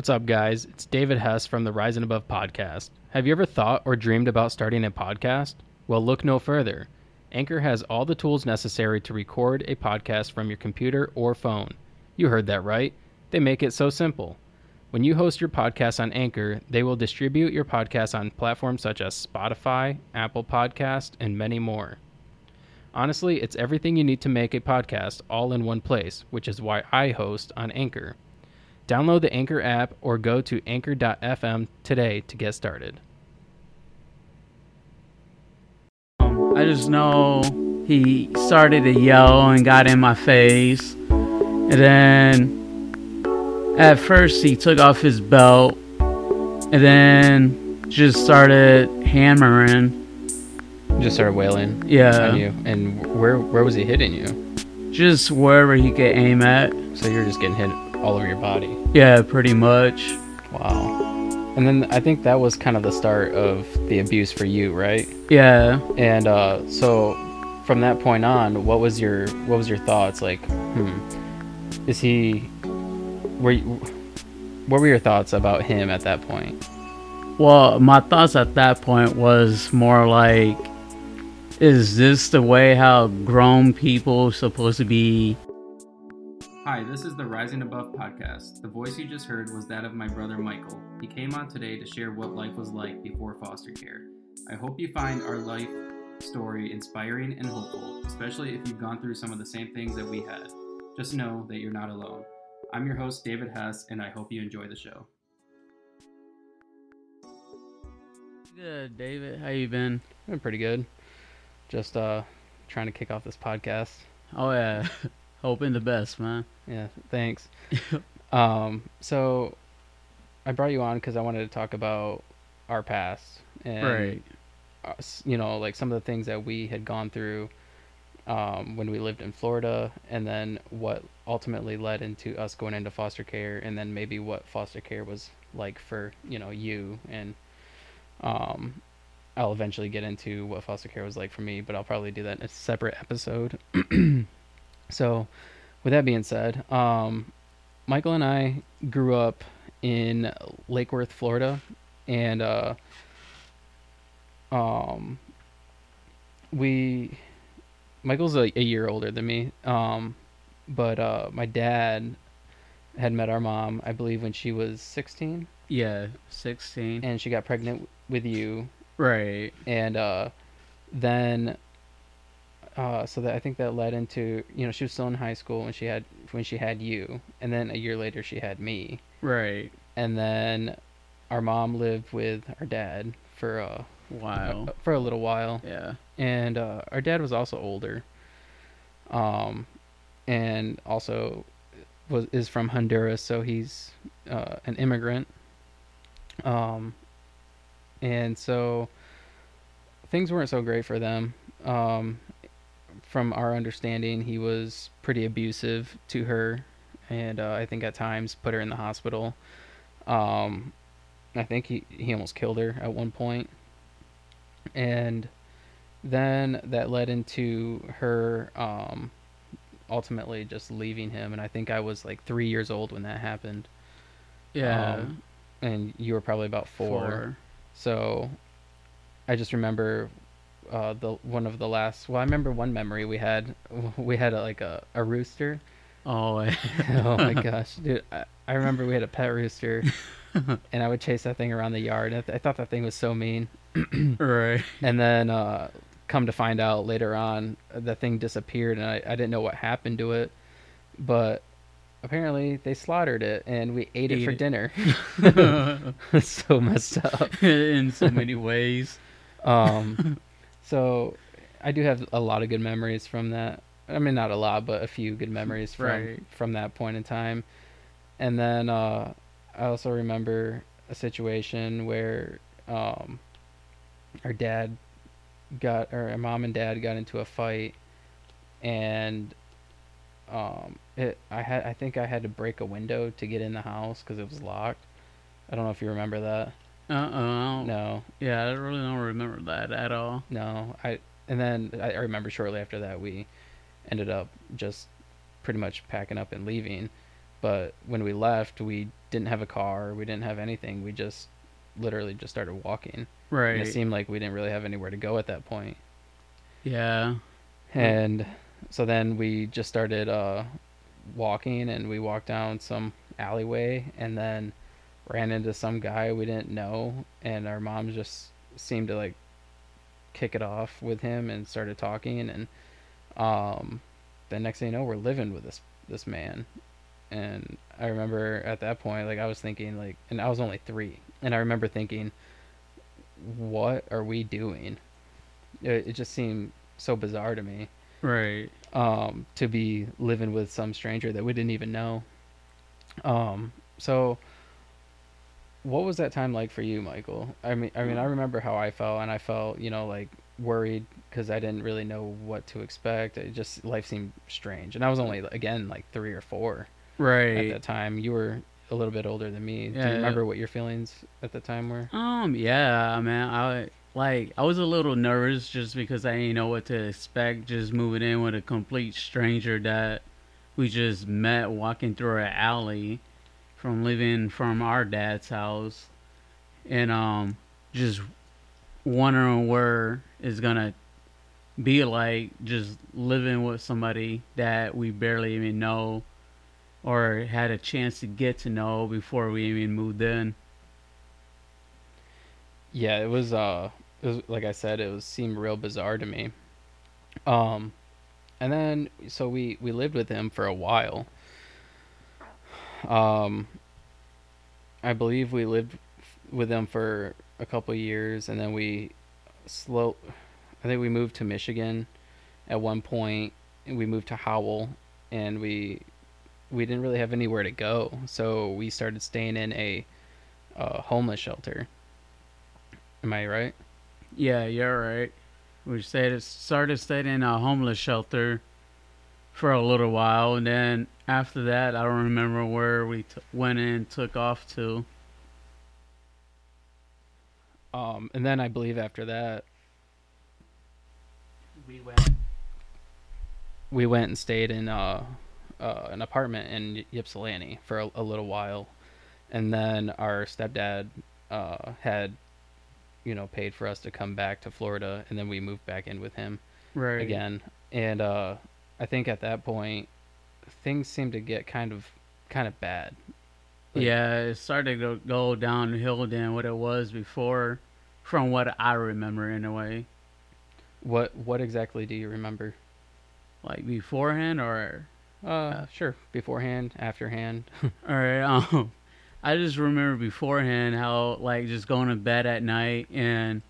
What's up, guys? It's David Hess from the Rising Above podcast. Have you ever thought or dreamed about starting a podcast? Well, look no further. Anchor has all the tools necessary to record a podcast from your computer or phone. You heard that right. They make it so simple. When you host your podcast on Anchor, they will distribute your podcast on platforms such as Spotify, Apple Podcast, and many more. Honestly, it's everything you need to make a podcast all in one place, which is why I host on Anchor. Download the Anchor app or go to anchor.fm today to get started. I just know he started to yell and got in my face. And then at first he took off his belt and then just started hammering. Just started wailing Yeah. on you. And where where was he hitting you? Just wherever he could aim at. So you're just getting hit all over your body. Yeah, pretty much. Wow. And then I think that was kind of the start of the abuse for you, right? Yeah. And uh, so from that point on, what was your what was your thoughts? Like, hmm, is he? Were you, what were your thoughts about him at that point? Well, my thoughts at that point was more like, is this the way how grown people supposed to be? Hi, this is the Rising Above podcast. The voice you just heard was that of my brother Michael. He came on today to share what life was like before foster care. I hope you find our life story inspiring and hopeful, especially if you've gone through some of the same things that we had. Just know that you're not alone. I'm your host David Hess, and I hope you enjoy the show. Good, David. How you been? Been pretty good. Just uh, trying to kick off this podcast. Oh yeah, hoping the best, man. Yeah, thanks. um, so I brought you on because I wanted to talk about our past and Right. us- you know, like some of the things that we had gone through um, when we lived in Florida, and then what ultimately led into us going into foster care, and then maybe what foster care was like for you know you, and um, I'll eventually get into what foster care was like for me, but I'll probably do that in a separate episode. so, with that being said, um, Michael and I grew up in Lake Worth, Florida, and uh, um, we Michael's a, a year older than me, um, but uh, my dad had met our mom, I believe, when she was 16, Yeah, sixteen. and she got pregnant with you, right. and uh, then uh, so that I think that led into you know she was still in high school when she had when she had you, and then a year later she had me, Right. and then our mom lived with our dad for uh Wow. for a little while, Yeah. and uh, our dad was also older, um, and also was is from Honduras, so he's uh, an immigrant, um, and so things weren't so great for them. Um, from our understanding, he was pretty abusive to her, and uh, I think at times put her in the hospital. Um, I think he, he almost killed her at one point. And then that led into her um ultimately just leaving him. And i think i was like three years old when that happened. Yeah. Um, and you were probably about four, so i just remember uh the one of the last well i remember one memory we had we had a, like a, a rooster Oh. oh my gosh dude I, I remember we had a pet rooster and i would chase that thing around the yard I, th- I thought that thing was so mean right. and then uh, come to find out later on, the thing disappeared, and I, I didn't know what happened to it. But apparently, they slaughtered it, and we ate, it for it. dinner. So messed up. In so many ways. Um, so I do have a lot of good memories from that. I mean, not a lot, but a few good memories from Right. from that point in time. And then uh, I also remember a situation where um, our dad got, or our mom and dad got into a fight, and um, it I had I think I had to break a window to get in the house because it was locked. I don't know if you remember that. Uh oh. No, Yeah, I really don't remember that at all. no. I and then I, remember shortly after that we ended up just pretty much packing up and leaving. but when we left, we didn't have a car. We didn't have anything. We just literally just started walking. And Right. it seemed like we didn't really have anywhere to go at that point. yeah. And so then we just started uh, walking, and we walked down some alleyway, and then ran into some guy we didn't know, and our mom just seemed to like kick it off with him and started talking, and um, the next thing you know, we're living with this this man, and I remember at that point, like I was thinking, like, and I was only three, and I remember thinking, what are we doing? It, it just seemed so bizarre to me Right. um, to be living with some stranger that we didn't even know. Um, so what was that time like for you, Michael? I mean, I mean, I remember how I felt, and I felt, you know, like worried because I didn't really know what to expect. It just life seemed strange, and I was only again like three or four Right at that time. You were a little bit older than me. Do you remember what your feelings at the time were? Um. Yeah, man. I like. I was a little nervous just because I didn't know what to expect. Just moving in with a complete stranger that we just met walking through an alley from living from our dad's house, and um, just wondering where it's gonna be like just living with somebody that we barely even know or had a chance to get to know before we even moved in. Yeah, it was uh it was like I said, it was seemed real bizarre to me. Um and then so we we lived with him for a while. Um I believe we lived with them for a couple years and then we slow I think we moved to Michigan at one point and we moved to Howell and we we didn't really have anywhere to go. So we started staying in a uh, homeless shelter. Am I right? Yeah, you're right. We stayed, started staying in a homeless shelter for a little while, and then after that, I don't remember where we t- went and took off to. Um, and then I believe after that We went. we went and stayed in uh, uh, an apartment in Ypsilanti for a, a little while, and then our stepdad uh, had, you know, paid for us to come back to Florida, and then we moved back in with him Right. again. And uh, I think at that point, things seemed to get kind of kind of bad. Like- Yeah, it started to go downhill than what it was before, from what I remember anyway. What what exactly do you remember? Like beforehand, or Uh, sure. Beforehand, afterhand. Alright, um, I just remember beforehand how like just going to bed at night and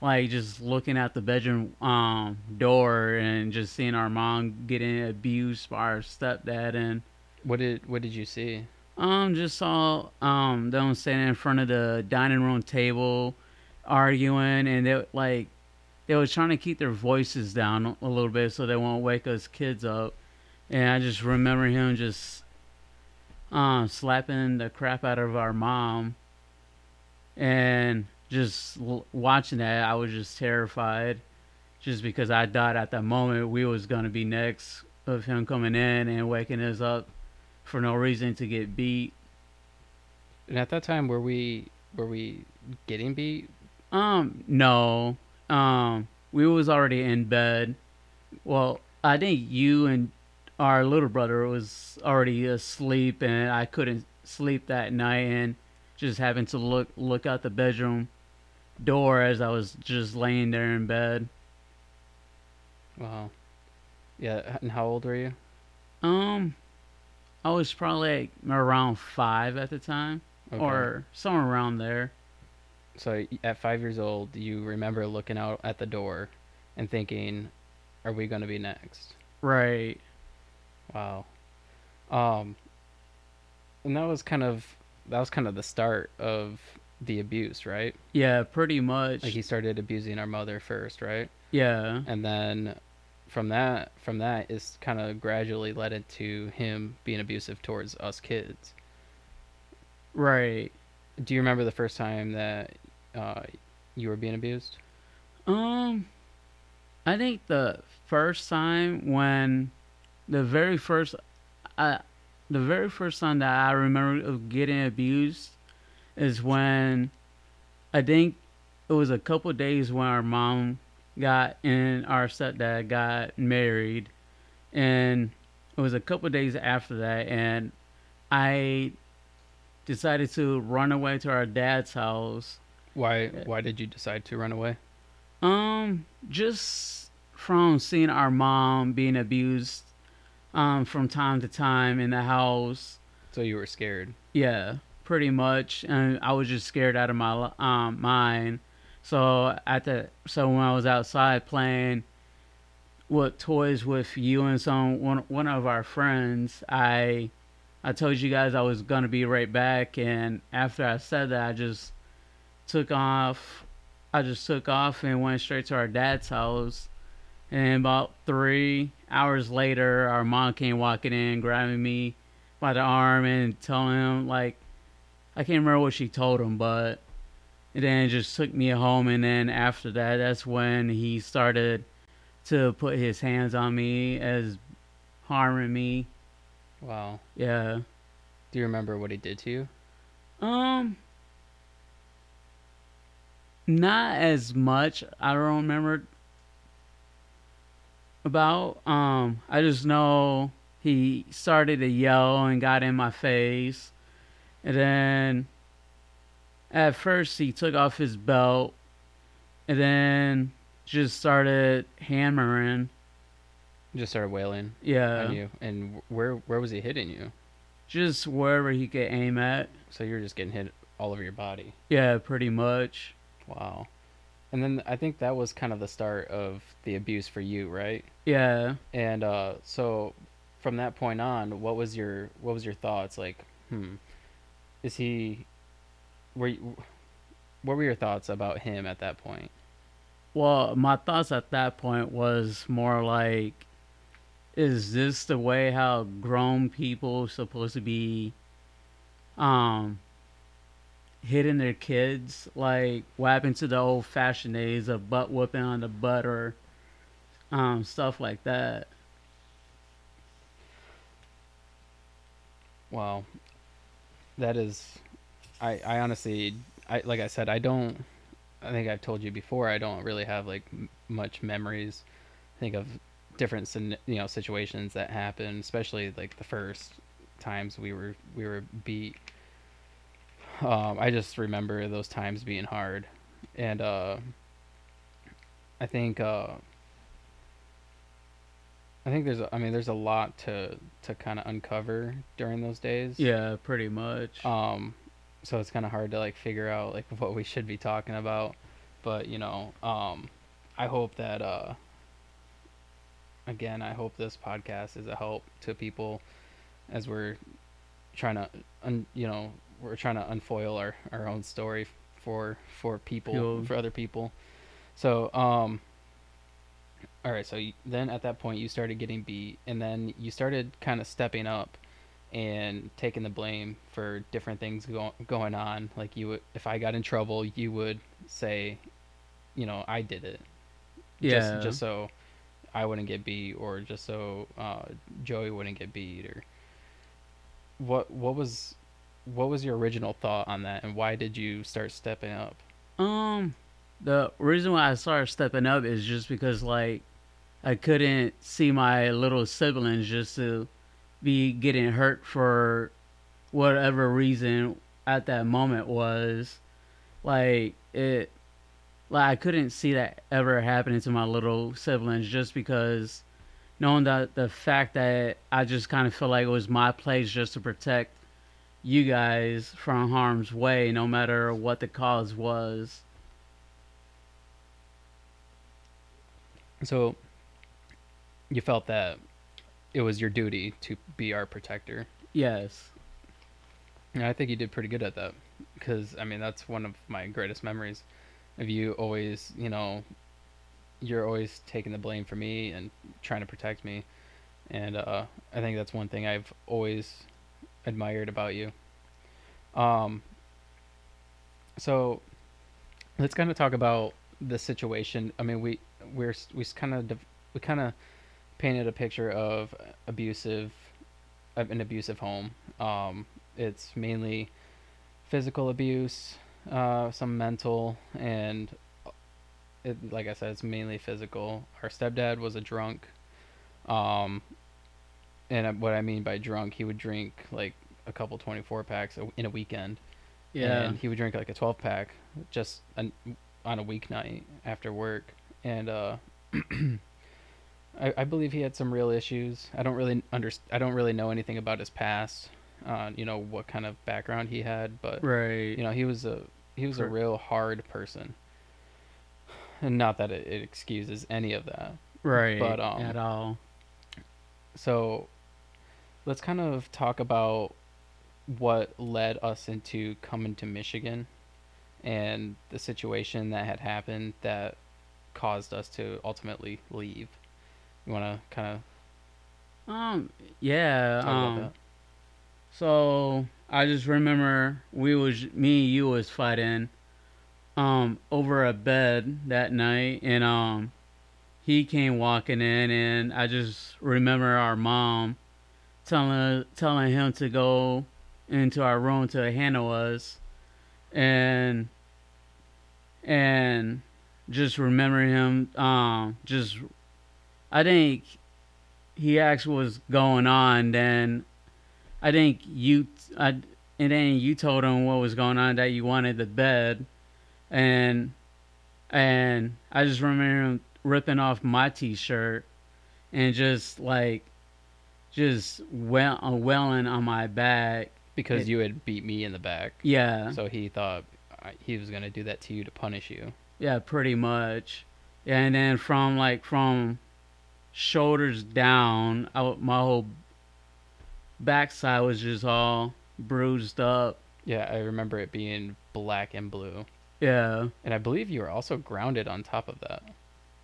like just looking at the bedroom um door and just seeing our mom getting abused by our stepdad and What did what did you see? um just saw um them standing in front of the dining room table arguing and they like they were trying to keep their voices down a little bit so they won't wake us kids up and I just remember him just um slapping the crap out of our mom and just watching that I was just terrified just because I thought at that moment we was gonna be next of him coming in and waking us up for no reason to get beat. And at that time, were we were we getting beat? Um, no. Um, we was already in bed. Well, I think you and our little brother was already asleep, and I couldn't sleep that night, and just having to look look out the bedroom door as I was just laying there in bed. Wow. Yeah. And how old were you? Um, I was probably like around five at the time, Okay. or somewhere around there. so at five years old, you remember looking out at the door and thinking, "Are we going to be next?" Right. Wow. Um. And that was kind of that was kind of the start of the abuse, right? Yeah, pretty much. Like he started abusing our mother first, right? yeah. and then from that from that it's kind of gradually led into him being abusive towards us kids Right. do you remember the first time that uh, you were being abused Um, I think the first time when the very first, I the very first time that I remember of getting abused is when I think it was a couple days when our mom got and our stepdad got married, and it was a couple days after that, and I decided to run away to our dad's house. Why why did you decide to run away? Um, just from seeing our mom being abused, um, from time to time in the house. So you were scared. Yeah, pretty much, and I was just scared out of my um mind. So at the so when I was outside playing with toys with you and some one one of our friends, I I told you guys I was gonna be right back, and after I said that, I just took off. I just took off and went straight to our dad's house. And about three hours later, our mom came walking in, grabbing me by the arm and telling him like, I can't remember what she told him, but and then it just took me home. And then after that, that's when he started to put his hands on me as harming me. Wow. Yeah. Do you remember what he did to you? Um, not as much. I don't remember about. Um, I just know he started to yell and got in my face, and then at first he took off his belt, and then just started hammering. Just started wailing Yeah, on you. And where where was he hitting you? just wherever he could aim at. So you were just getting hit all over your body. Yeah, pretty much. Wow. And then I think that was kind of the start of the abuse for you, right? Yeah. And uh, so from that point on, what was your what was your thoughts like? Hmm, is he? Were you, what were your thoughts about him at that point? Well, my thoughts at that point was more like, is this the way how grown people supposed to be, um, hitting their kids? Like, what happened to the old fashioned days of butt whooping on the butt or, um, stuff like that? Wow, that is, I I honestly I like I said I don't. I think I've told you before. I don't really have like m- much memories. I think of different you know situations that happened, especially like the first times we were we were beat. Um, I just remember those times being hard, and uh, I think uh, I think there's a, I mean there's a lot to to kind of uncover during those days. Yeah, pretty much. Um, so it's kind of hard to like figure out like what we should be talking about, but you know, um, I hope that uh, again, I hope this podcast is a help to people as we're trying to, un, you know, we're trying to unfoil our our own story for for people People. for other people. So um. All right, so you, then at that point you started getting beat, and then you started kind of stepping up and taking the blame for different things go- going on. Like you would, if I got in trouble, you would say, you know, I did it. Yeah. Just, just so I wouldn't get beat, or just so uh, Joey wouldn't get beat, or what? What was, what was your original thought on that, and why did you start stepping up? Um, the reason why I started stepping up is just because like I couldn't see my little siblings just to be getting hurt for whatever reason at that moment was. Like it like I couldn't see that ever happening to my little siblings just because knowing that the fact that I just kind of feel like it was my place just to protect you guys from harm's way no matter what the cause was So you felt that it was your duty to be our protector. yes And I think you did pretty good at that because I mean that's one of my greatest memories of you always, you know, you're always taking the blame for me and trying to protect me. And uh, I think that's one thing I've always admired about you. Um, so let's kind of talk about the situation. I mean, we we're we kind of we kind of painted a picture of abusive of an abusive home. Um, it's mainly physical abuse, uh, some mental, and it, like I said, it's mainly physical. Our stepdad was a drunk. Um, and uh, what I mean by drunk, he would drink like a couple 24 packs in a weekend. Yeah. And he would drink like a 12 pack just an, on a weeknight after work. And uh, I, I believe he had some real issues. I don't really under, I don't really know anything about his past. Uh, you know what kind of background he had, but right. you know he was a he was a real hard person. And not that it, it excuses any of that. right. but, um, at all. So let's kind of talk about what led us into coming to Michigan and the situation that had happened that caused us to ultimately leave. You want to kind of Um. Yeah. um. So I just remember we was me and you was fighting um over a bed that night and um he came walking in and I just remember our mom telling telling him to go into our room to handle us and and just remember him um just I think he asked what was going on then I think you, I, and then you told him what was going on that you wanted the bed, and and I just remember him ripping off my T-shirt, and just like, just well, uh, welling on my back. because it- you had beat me in the back. Yeah, So he thought he was going to do that to you to punish you. Yeah, pretty much. Yeah, and then from like from shoulders down, I, my whole backside was just all bruised up. Yeah, I remember it being black and blue. Yeah. And I believe you were also grounded on top of that.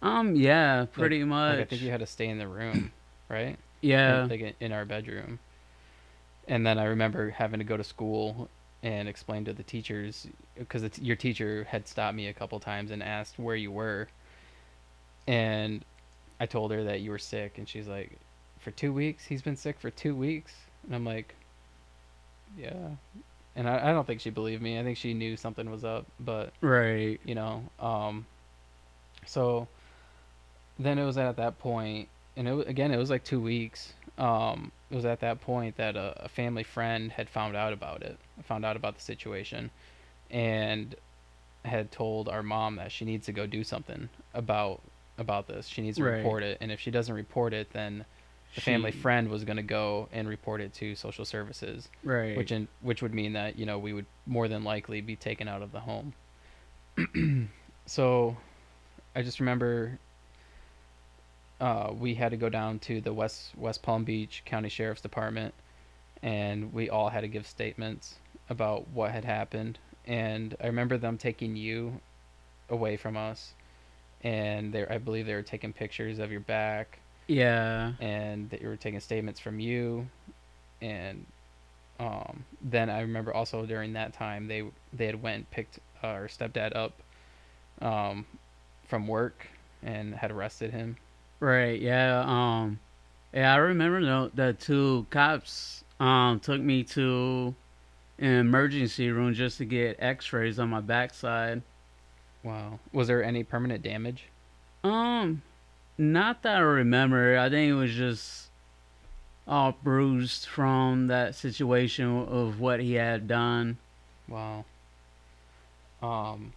Um. Yeah. Pretty much. Like I think you had to stay in the room, right? yeah. like in our bedroom. And then I remember having to go to school and explain to the teachers because your teacher had stopped me a couple times and asked where you were. And I told her that you were sick, and she's like, "For two weeks? He's been sick for two weeks?" And I'm like, "Yeah." And I, I don't think she believed me. I think she knew something was up, but right. you know um so then it was at that point and it again it was like two weeks um it was at that point that a, a family friend had found out about it found out about the situation and had told our mom that she needs to go do something about about this she needs to Right. report it and if she doesn't report it then the family friend was going to go and report it to social services Right. which in which would mean that you know we would more than likely be taken out of the home. so, I just remember uh, we had to go down to the West West Palm Beach County Sheriff's Department, and we all had to give statements about what had happened. And I remember them taking you away from us, and they I believe they were taking pictures of your back yeah. and that you were taking statements from you and um, then I remember also during that time they they had went and picked our stepdad up um, from work and had arrested him. Right. Yeah. Um. Yeah. I remember the the two cops um took me to an emergency room just to get X-rays on my backside. Wow. Was there any permanent damage? Um. Not that I remember. I think it was just all bruised from that situation of what he had done. Wow. Um.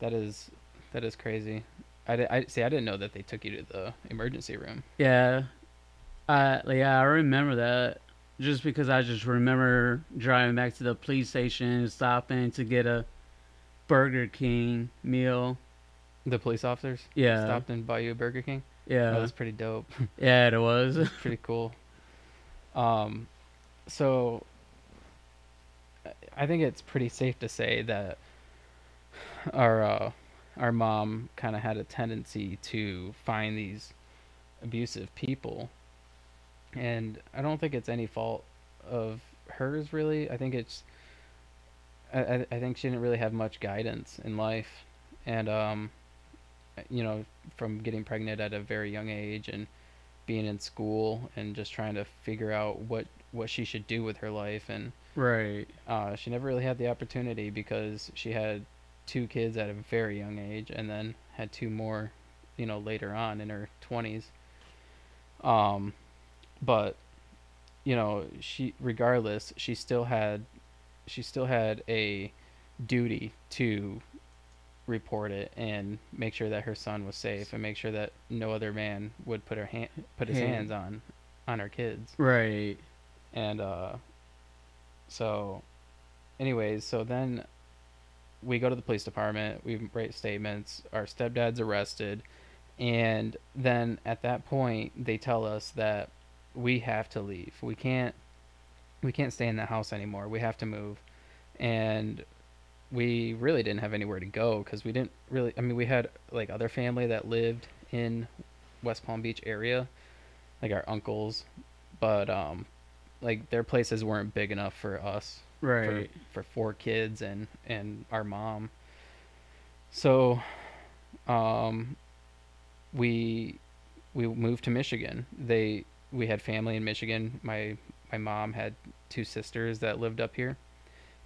That is that is crazy. I, di- I see. I didn't know that they took you to the emergency room. Yeah. I yeah, I remember that. Just because I just remember driving back to the police station stopping to get a Burger King meal. The police officers Yeah. stopped and bought you a Burger King. Yeah. That was pretty dope. Yeah, it was. pretty cool. Um, so I- I think it's pretty safe to say that our uh, our mom kind of had a tendency to find these abusive people, and I don't think it's any fault of hers really. I think it's I, I think she didn't really have much guidance in life, and um, you know, from getting pregnant at a very young age and being in school and just trying to figure out what what she should do with her life and Right. uh, she never really had the opportunity because she had two kids at a very young age and then had two more you know later on in her 20s um but you know she regardless she still had she still had a duty to report it and make sure that her son was safe and make sure that no other man would put her hand put his Hand. hands on on her kids Right. and uh so anyways so then we go to the police department we write statements our stepdad's arrested and then at that point they tell us that we have to leave. We can't we can't stay in the house anymore. We have to move. And we really didn't have anywhere to go because we didn't really i mean we had like other family that lived in west palm beach area like our uncles but um like their places weren't big enough for us Right. for, for four kids and and our mom. So um we we moved to michigan. They we had family in michigan. My my mom had two sisters that lived up here.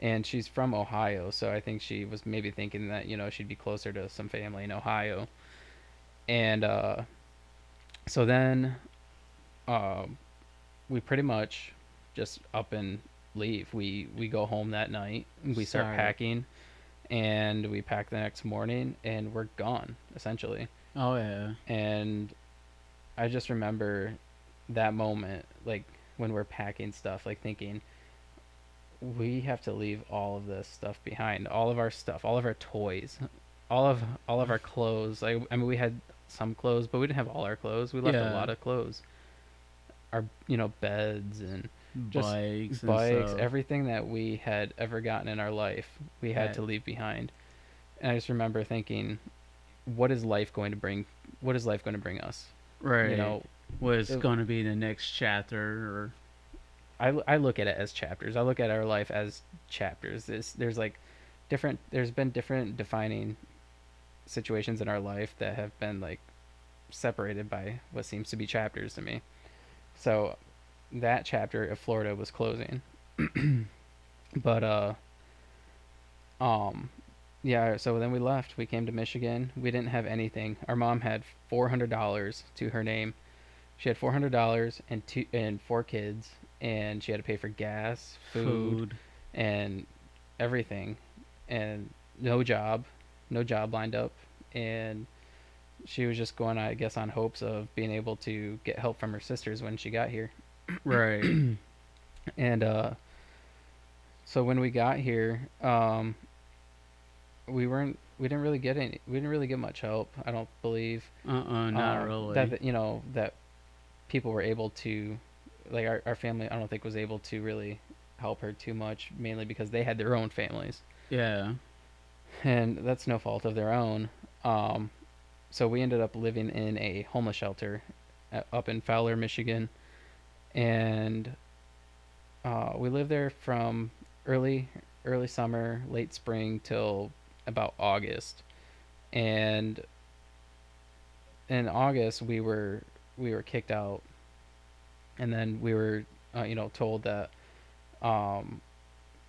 And she's from ohio so i think she was maybe thinking that you know she'd be closer to some family in ohio. And uh so then um we pretty much just up and leave. We we go home that night. We start Sorry. packing, and we pack the next morning, and we're gone essentially. Oh yeah. And I just remember that moment, like when we're packing stuff, like thinking we have to leave all of this stuff behind, all of our stuff, all of our toys, all of all of our clothes. Like I mean, we had some clothes, but we didn't have all our clothes. We left Yeah. a lot of clothes. Our you know beds and Just bikes. bikes, everything that we had ever gotten in our life, we had Yeah. to leave behind. And I just remember thinking, what is life going to bring? What is life going to bring us? Right. You know, was going to be the next chapter or I, I look at it as chapters. I look at our life as chapters. There's, there's like different, there's been different defining situations in our life that have been like separated by what seems to be chapters to me. So that chapter of Florida was closing. but, uh, um, yeah, so then we left. We came to Michigan. We didn't have anything. Our mom had $400 to her name. She had $400 and two and four kids and she had to pay for gas, food, food. and everything and no job, no job lined up and she was just going I guess on hopes of being able to get help from her sisters when she got here. Right. And uh so when we got here, um we weren't we didn't really get any we didn't really get much help, I don't believe. uh-uh, not uh, really. That, you know that people were able to, like our our family, I don't think was able to really help her too much, mainly because they had their own families, yeah. and that's no fault of their own. Um, so we ended up living in a homeless shelter uh, up in Fowler, Michigan, and uh, we lived there from early early summer, late spring till about August, and in August we were we were kicked out, and then we were uh, you know told that um,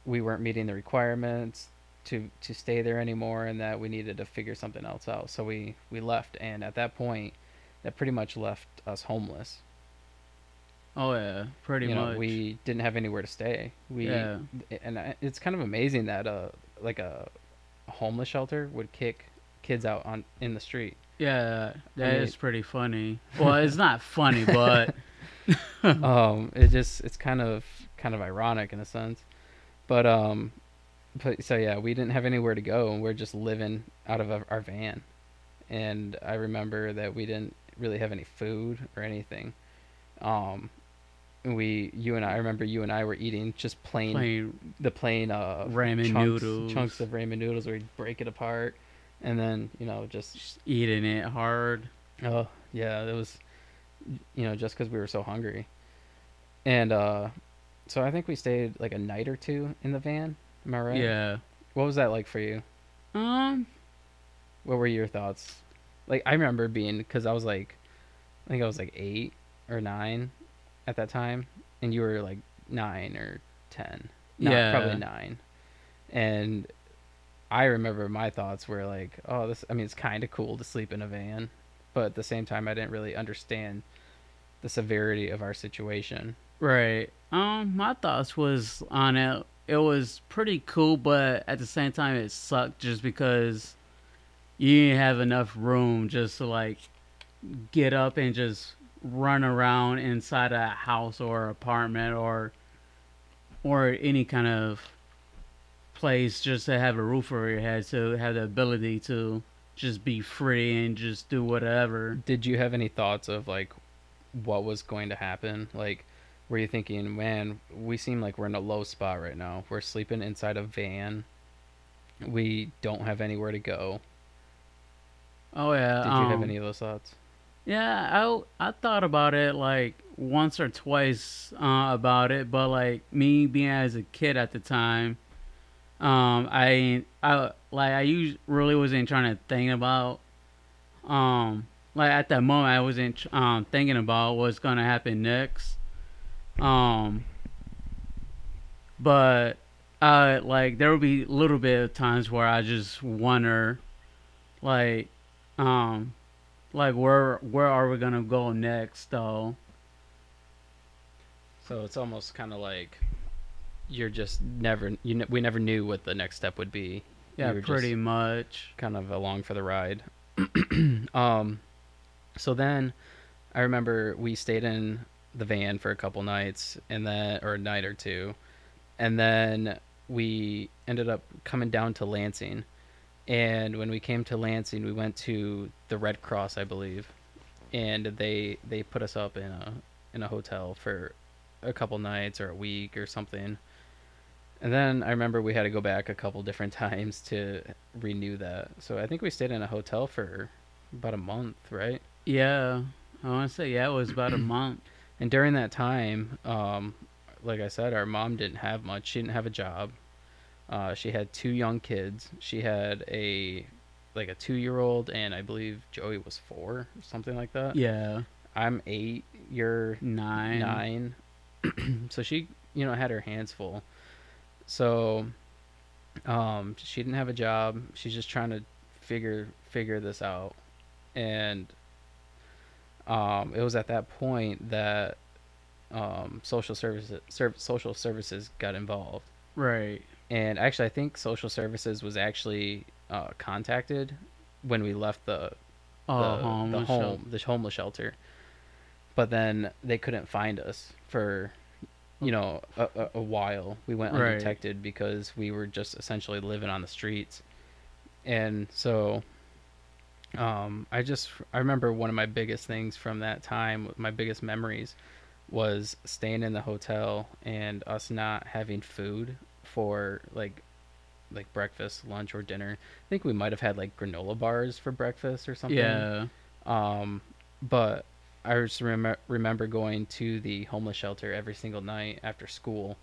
we weren't meeting the requirements to to stay there anymore, and that we needed to figure something else out. So we we left, and at that point, that pretty much left us homeless. Oh yeah. Pretty you know, much. we didn't have anywhere to stay. We Yeah. and it's kind of amazing that uh like a, a homeless shelter would kick kids out on in the street. Yeah, that is mean- pretty funny. Well, it's not funny, but um it just it's kind of kind of ironic in a sense but um but so yeah we didn't have anywhere to go and we're just living out of our our van and i remember that we didn't really have any food or anything um we you and i, I remember you and i were eating just plain, plain the plain uh Ramen chunks, noodles. chunks of ramen noodles where you break it apart and then you know just just eating it hard. Oh yeah, it was, you know, just because we were so hungry, and uh, so I think we stayed like a night or two in the van. Am I right? Yeah. What was that like for you? Um. What were your thoughts? Like I remember being because I was like, I think I was like eight, or nine at that time, and you were like nine or ten. No, Yeah. probably nine. And I remember my thoughts were like, "Oh, this. I mean, it's kind of cool to sleep in a van, but at the same time, I didn't really understand the severity of our situation." Right. Um, my thoughts was on it. It was pretty cool, but at the same time, it sucked just because you didn't have enough room just to like get up and just run around inside a house or apartment or or any kind of place just to have a roof over your head to have the ability to just be free and just do whatever. Did you have any thoughts of like what was going to happen? Like, were you thinking, man, we seem like we're in a low spot right now. We're sleeping inside a van. We don't have anywhere to go. Oh yeah. Did you have um, any of those thoughts? Yeah, I I thought about it like once or twice uh, about it, but like me being as a kid at the time, um, I I like I us- really wasn't trying to think about, um, like at that moment I wasn't um thinking about what's gonna happen next, um, but uh like there will be little bit of times where I just wonder, like, um like where where are we gonna go next though So it's almost kind of like you're just never you ne- we never knew what the next step would be. yeah pretty much kind of along for the ride. um, so then I remember we stayed in the van for a couple nights, and then or a night or two, and then we ended up coming down to Lansing. And when we came to Lansing, we went to the Red Cross, I believe, and they they put us up in a in a hotel for a couple nights or a week or something. And then I remember we had to go back a couple different times to renew that. So I think we stayed in a hotel for about a month, right? yeah i want to say yeah it was about a month And during that time, um, like I said, our mom didn't have much. She didn't have a job. Uh, she had two young kids. She had a like a two year old, and I believe Joey was four, or something like that. yeah I'm eight. You're nine nine. so she, you know, had her hands full. So, um, she didn't have a job. She's just trying to figure figure this out, and um, it was at that point that um, social services serv- social services got involved. right And actually, I think social services was actually uh, contacted when we left the oh the, home the home shel- the homeless shelter. But then they couldn't find us for you know a, a, a while. We went Right. undetected because we were just essentially living on the streets. And so um i just i remember one of my biggest things from that time my biggest memories was staying in the hotel and us not having food for like like breakfast lunch or dinner. I think we might have had like granola bars for breakfast or something. Yeah. Um, but I just remember remember going to the homeless shelter every single night after school,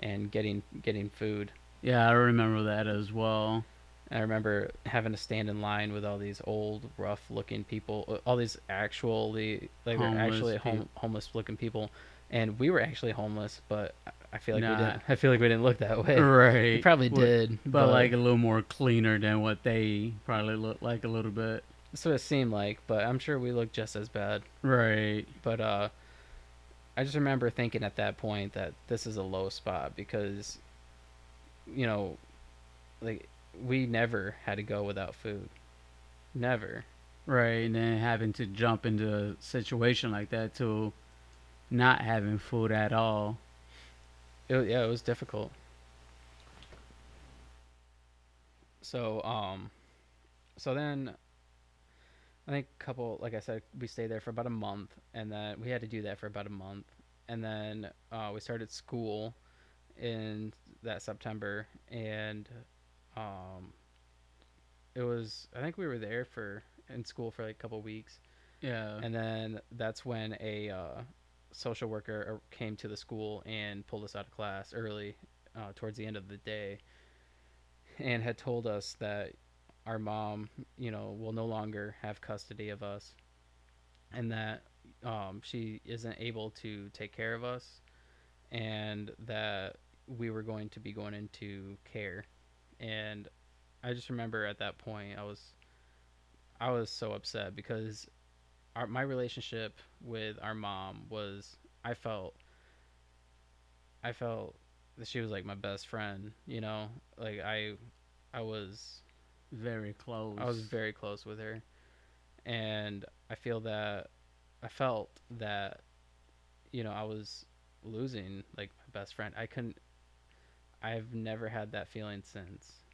and getting getting food. yeah i remember that as well. I remember having to stand in line with all these old, rough-looking people, uh, all these actually like they're Homeless actually home, homeless-looking people, and we were actually homeless, but I- feel like we didn't. I feel like we didn't look that way. right We probably But- did, but, like a little more cleaner than what they probably look like a little bit that's what it seemed like. But I'm sure we looked just as bad. right But uh, I just remember thinking at that point that this is a low spot because, you know, like we never had to go without food. Never. right and then having to jump into a situation like that to not having food at all It, yeah, it was difficult. So um, so then, I think a couple, like I said, we stayed there for about a month, and then we had to do that for about a month, and then uh, we started school in that September, and um, it was I think we were there for in school for like a couple weeks, yeah and then that's when a uh, social worker uh, came to the school and pulled us out of class early uh, towards the end of the day and had told us that our mom you know will no longer have custody of us and that um, she isn't able to take care of us, and that we were going to be going into care, and I just remember at that point I was I was so upset because our my relationship with our mom was I felt I felt that she was like my best friend, you know? Like I I was Very close. I was very close with her. And I feel that I felt that you know, I was losing like my best friend. I couldn't I've never had that feeling since.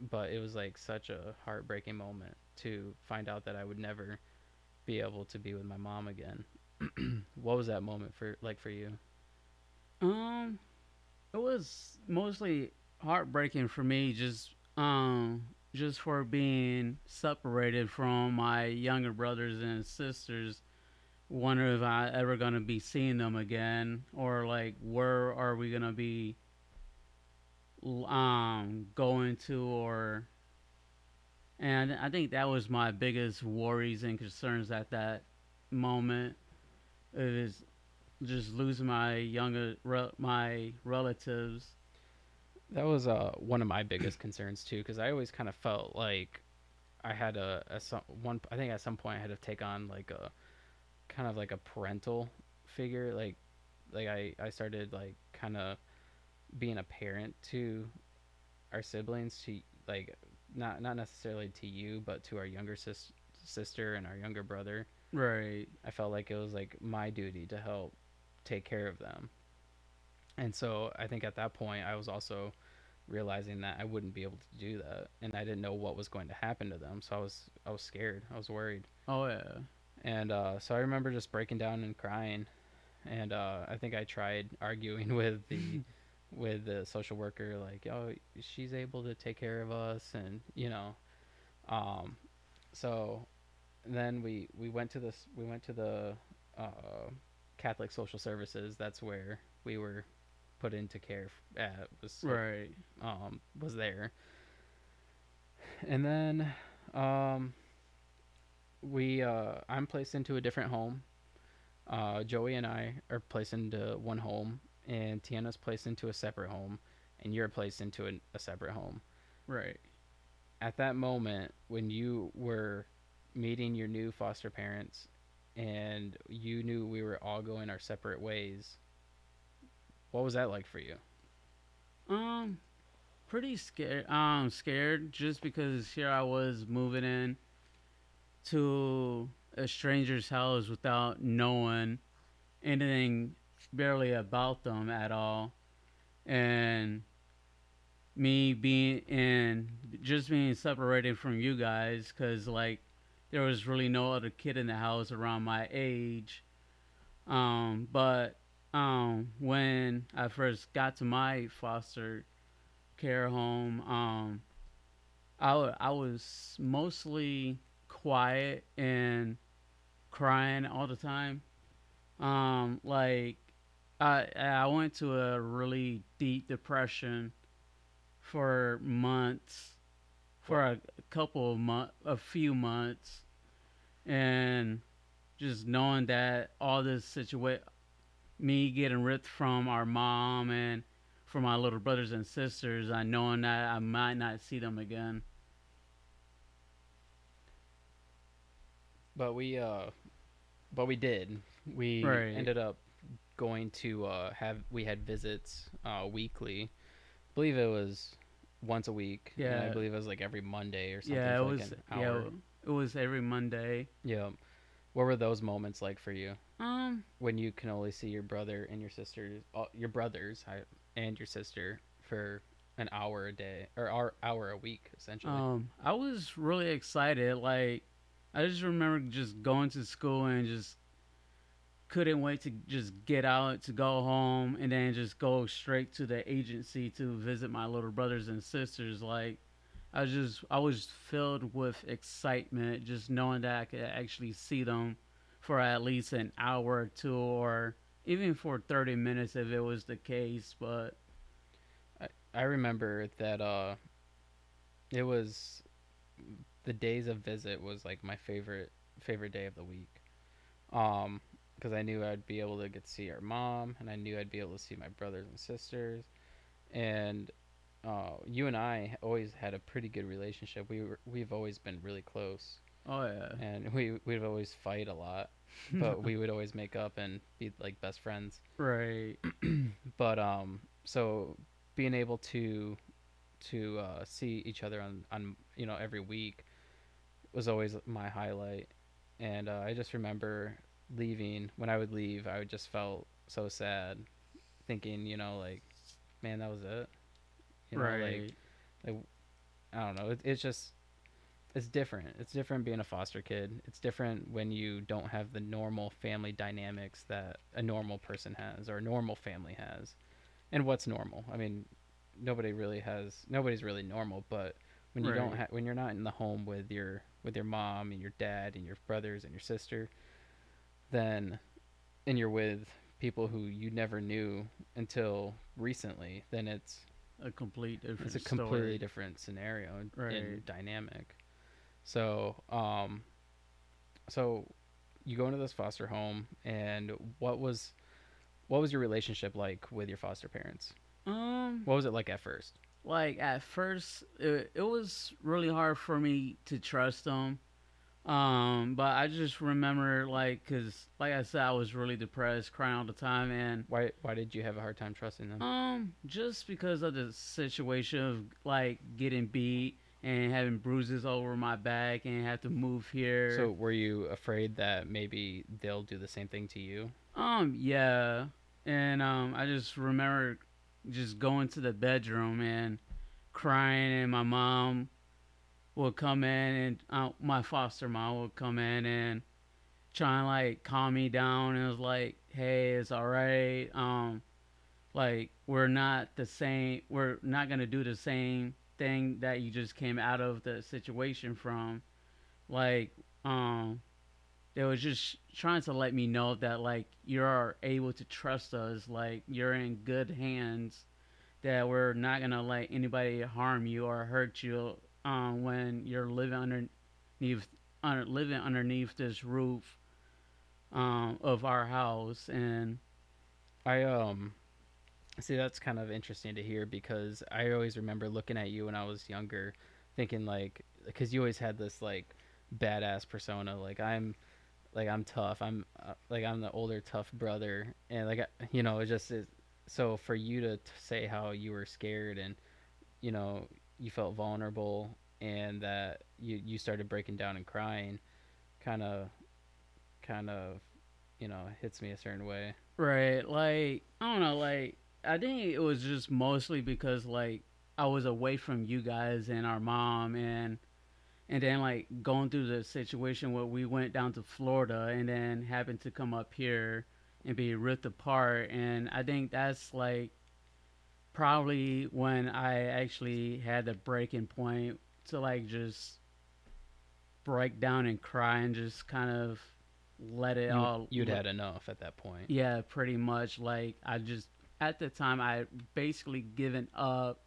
But it was like such a heartbreaking moment to find out that I would never be able to be with my mom again. what was that moment for like for you? Um, it was mostly heartbreaking for me, just um, just for being separated from my younger brothers and sisters. Wonder if I ever gonna be seeing them again, or like where are we gonna be um going to, or and I think that was my biggest worries and concerns at that moment. Is just losing my younger my relatives. That was uh one of my biggest concerns too cuz I always kind of felt like I had a, a some one I think at some point I had to take on like a kind of like a parental figure like like I I started like kind of being a parent to our siblings to like not not necessarily to you but to our younger sis- sister and our younger brother Right. i felt like it was like my duty to help take care of them and so i think at that point i was also realizing that i wouldn't be able to do that and i didn't know what was going to happen to them so i was i was scared i was worried Oh yeah. and uh, so I remember just breaking down and crying, and uh, I think I tried arguing with the with the social worker, like, "Oh, she's able to take care of us," and you know, um, so then we we went to this we went to the uh, Catholic Social Services. That's where we were put into care. At was Right. um, was there. And then um, we uh, I'm placed into a different home. Uh, Joey and I are placed into one home, and Tiana's placed into a separate home, and you're placed into a, a separate home. Right. At that moment, when you were meeting your new foster parents, and you knew we were all going our separate ways, what was that like for you? Um, pretty scared. Um, scared just because here I was moving in to a stranger's house without knowing anything barely about them at all, and me being in just being separated from you guys because like there was really no other kid in the house around my age. Um, but um, when I first got to my foster care home, um, I, I was mostly quiet and crying all the time. Um, like I I went to a really deep depression for months, for a, couple of months, a few months, and just knowing that all this situation, me getting ripped from our mom and from my little brothers and sisters, I knowing that I might not see them again. But we uh but we did. We Right. ended up going to uh have we had visits uh weekly. I believe it was once a week. and I believe it was like every Monday or something. Yeah, it like was. Yeah, it was every Monday. Yeah. What were those moments like for you Um, when you can only see your brother and your sister, uh, your brothers and your sister for an hour a day or hour, hour a week essentially? Um, I was really excited. Like, I just remember just going to school and just couldn't wait to just get out to go home and then just go straight to the agency to visit my little brothers and sisters. Like, I was just I was filled with excitement just knowing that I could actually see them for at least an hour or two or even for 30 minutes if it was the case. But I I remember that uh it was the days of visit was like my favorite favorite day of the week. Um, because I knew I'd be able to get to see our mom, and I knew I'd be able to see my brothers and sisters, and uh, you and I always had a pretty good relationship. We were we've always been really close, Oh yeah. and we we'd always fight a lot, but we would always make up and be like best friends. right. But um, so being able to to uh, see each other on on you know every week was always my highlight, and uh, I just remember leaving when I would leave, I would just felt so sad, thinking you know like, man, that was it. You know, right. like I don't know. It, it's just it's different. It's different being a foster kid. It's different when you don't have the normal family dynamics that a normal person has or a normal family has. And what's normal? I mean, nobody really has. Nobody's really normal. But when you don't Right. have, when you're not in the home with your with your mom and your dad and your brothers and your sister, then and you're with people who you never knew until recently, then it's a complete different it's a completely story. different scenario and, Right. and dynamic. So, um, so you go into this foster home, and what was what was your relationship like with your foster parents? Um, What was it like at first? like at first, it, it was really hard for me to trust them. Um, but I just remember like, cause like I said, I was really depressed, crying all the time, and Why why did you have a hard time trusting them? Um, just because of the situation of like getting beat and having bruises all over my back and have to move here. So were you afraid that maybe they'll do the same thing to you? um, yeah, and um, I just remember just going to the bedroom and crying, and my mom would come in, and uh, my foster mom would come in and try and like calm me down, and was like, hey, it's all right. Um, like we're not the same we're not to do the same thing that you just came out of the situation from like um they was just trying to let me know that like you're able to trust us like you're in good hands that we're not to let anybody harm you or hurt you um when you're living underneath under, living underneath this roof um of our house and I um see that's kind of interesting to hear because I always remember looking at you when I was younger thinking like cuz you always had this like badass persona like I'm like I'm tough. I'm uh, like I'm the older tough brother and like you know it just is so for you to t- say how you were scared and you know you felt vulnerable and that you you started breaking down and crying kind of kind of you know hits me a certain way. Right, like I don't know, like I think it was just mostly because like I was away from you guys and our mom and and then like going through the situation where we went down to Florida and then happened to come up here and be ripped apart and I think that's like probably when I actually had the breaking point to like just break down and cry and just kind of let it You, all you'd had enough at that point. yeah, pretty much. Like I just at the time I basically given up.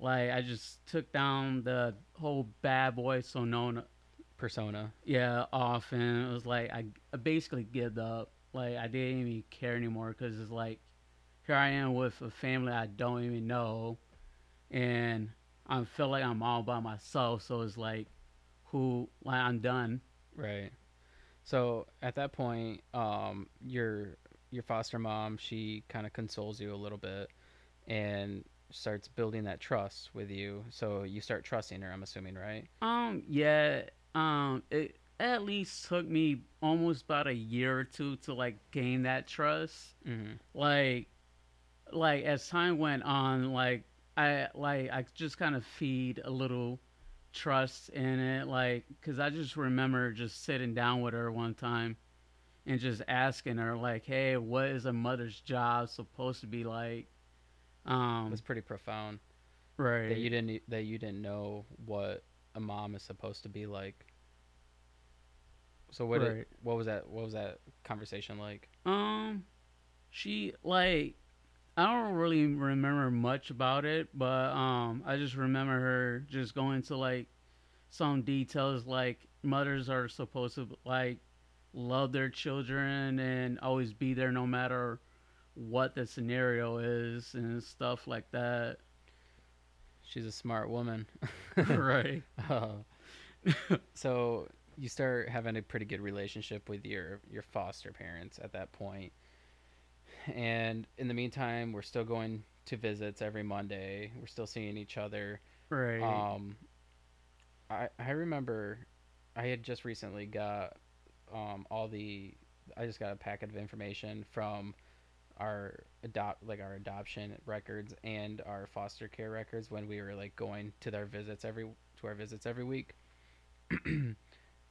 Like I just took down the whole bad boy so known Persona. yeah off and it was like I, I basically give up. Like I didn't even care anymore because it's like here I am with a family I don't even know, and I feel like I'm all by myself. So it's like who like I'm done. Right. So at that point, um, your your foster mom she kind of consoles you a little bit, and starts building that trust with you. So you start trusting her. I'm assuming, right? Um, yeah. Um, it at least took me almost about a year or two to like gain that trust. Mm-hmm. Like, like as time went on, like I like I just kind of feed a little trust in it. Like, cause I just remember just sitting down with her one time and just asking her like, "Hey, what is a mother's job supposed to be like?" It Um, was pretty profound right. that you didn't that you didn't know what a mom is supposed to be like. So what did- what was that what was that conversation like? Um, she like I don't really remember much about it, but um, I just remember her just going to like some details like mothers are supposed to like love their children and always be there no matter what the scenario is and stuff like that. She's a smart woman. right. Uh, so you start having a pretty good relationship with your your foster parents at that point. And in the meantime, we're still going to visits every Monday. We're still seeing each other. Right. Um, I I remember I had just recently got um all the I just got a packet of information from our adopt like our adoption records and our foster care records when we were like going to their visits every to our visits every week.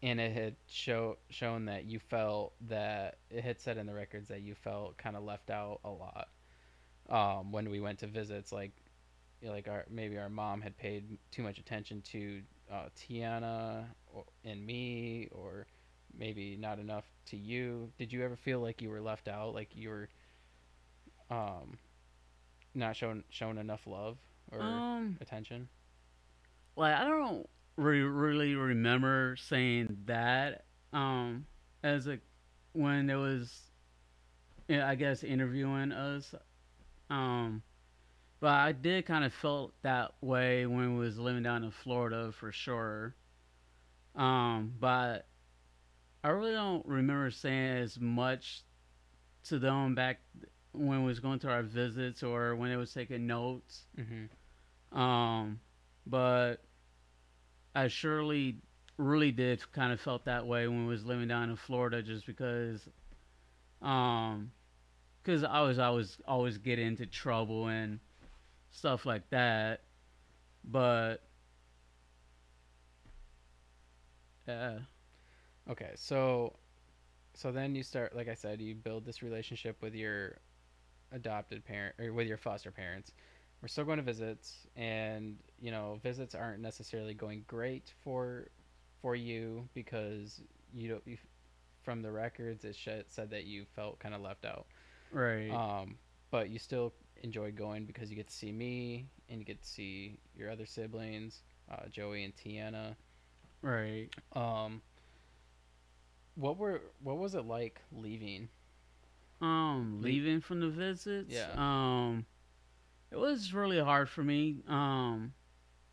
and it had show shown that you felt that it had said in the records that you felt kind of left out a lot um, when we went to visits like you know, like our maybe our mom had paid too much attention to uh, Tiana or, and me, or maybe not enough to you. Did you ever feel like you were left out, like you were um, not shown shown enough love or Um, attention? like I don't re- really remember saying that um as a when it was yeah, I guess interviewing us um but I did kind of felt that way when we was living down in Florida for sure um but I really don't remember saying as much to them back when we was going to our visits or when it was taking notes Mm-hmm. um, but I surely really did kind of felt that way when I was living down in Florida, just because, um, because I was always always get into trouble and stuff like that. But yeah, Okay, so so then you start like I said, you build this relationship with your adopted parent or with your foster parents. We're still going to visits and you know, visits aren't necessarily going great for for you because you don't you, from the records it said that you felt kind of left out. right, Um but you still enjoy going because you get to see me and you get to see your other siblings, uh, Joey and Tiana. right. Um, what were what was it like leaving? Um, Le- leaving from the visits. Yeah. Um, it was really hard for me. Um,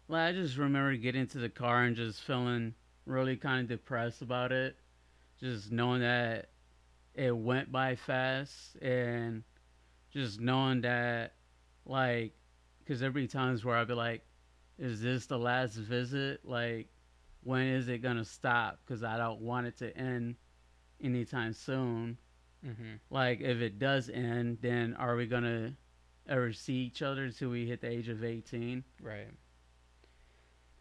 like I just remember getting into the car and just feeling really kind of depressed about it, just knowing that it went by fast and just knowing that, like, because there be times where I'd be like, "Is this the last visit? Like, when is it gonna stop? Because I don't want it to end anytime soon." Mm-hmm. like if it does end then are we gonna ever see each other until we hit the age of 18 Right.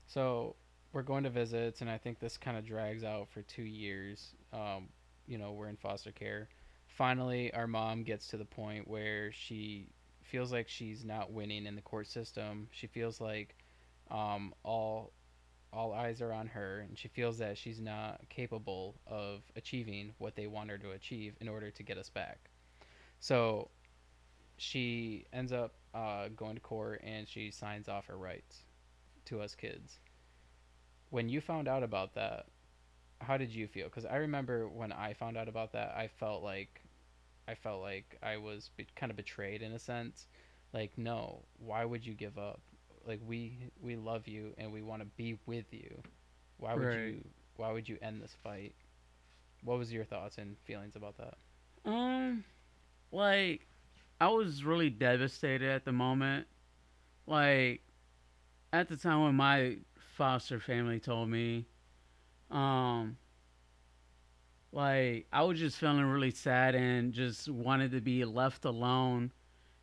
So we're going to visits, and I think this kind of drags out for two years. Um, you know, we're in foster care. Finally, our mom gets to the point where she feels like she's not winning in the court system. She feels like um, all all eyes are on her, and she feels that she's not capable of achieving what they want her to achieve in order to get us back. So she ends up uh, going to court and she signs off her rights to us kids. When you found out about that, how did you feel? Because I remember when I found out about that, I felt like I felt like I was be- kind of betrayed in a sense. Like, no, why would you give up? Like we we love you and we want to be with you. Why would Right. you why would you end this fight? What was your thoughts and feelings about that? um like i was really devastated at the moment. Like at the time when my foster family told me um like i was just feeling really sad and just wanted to be left alone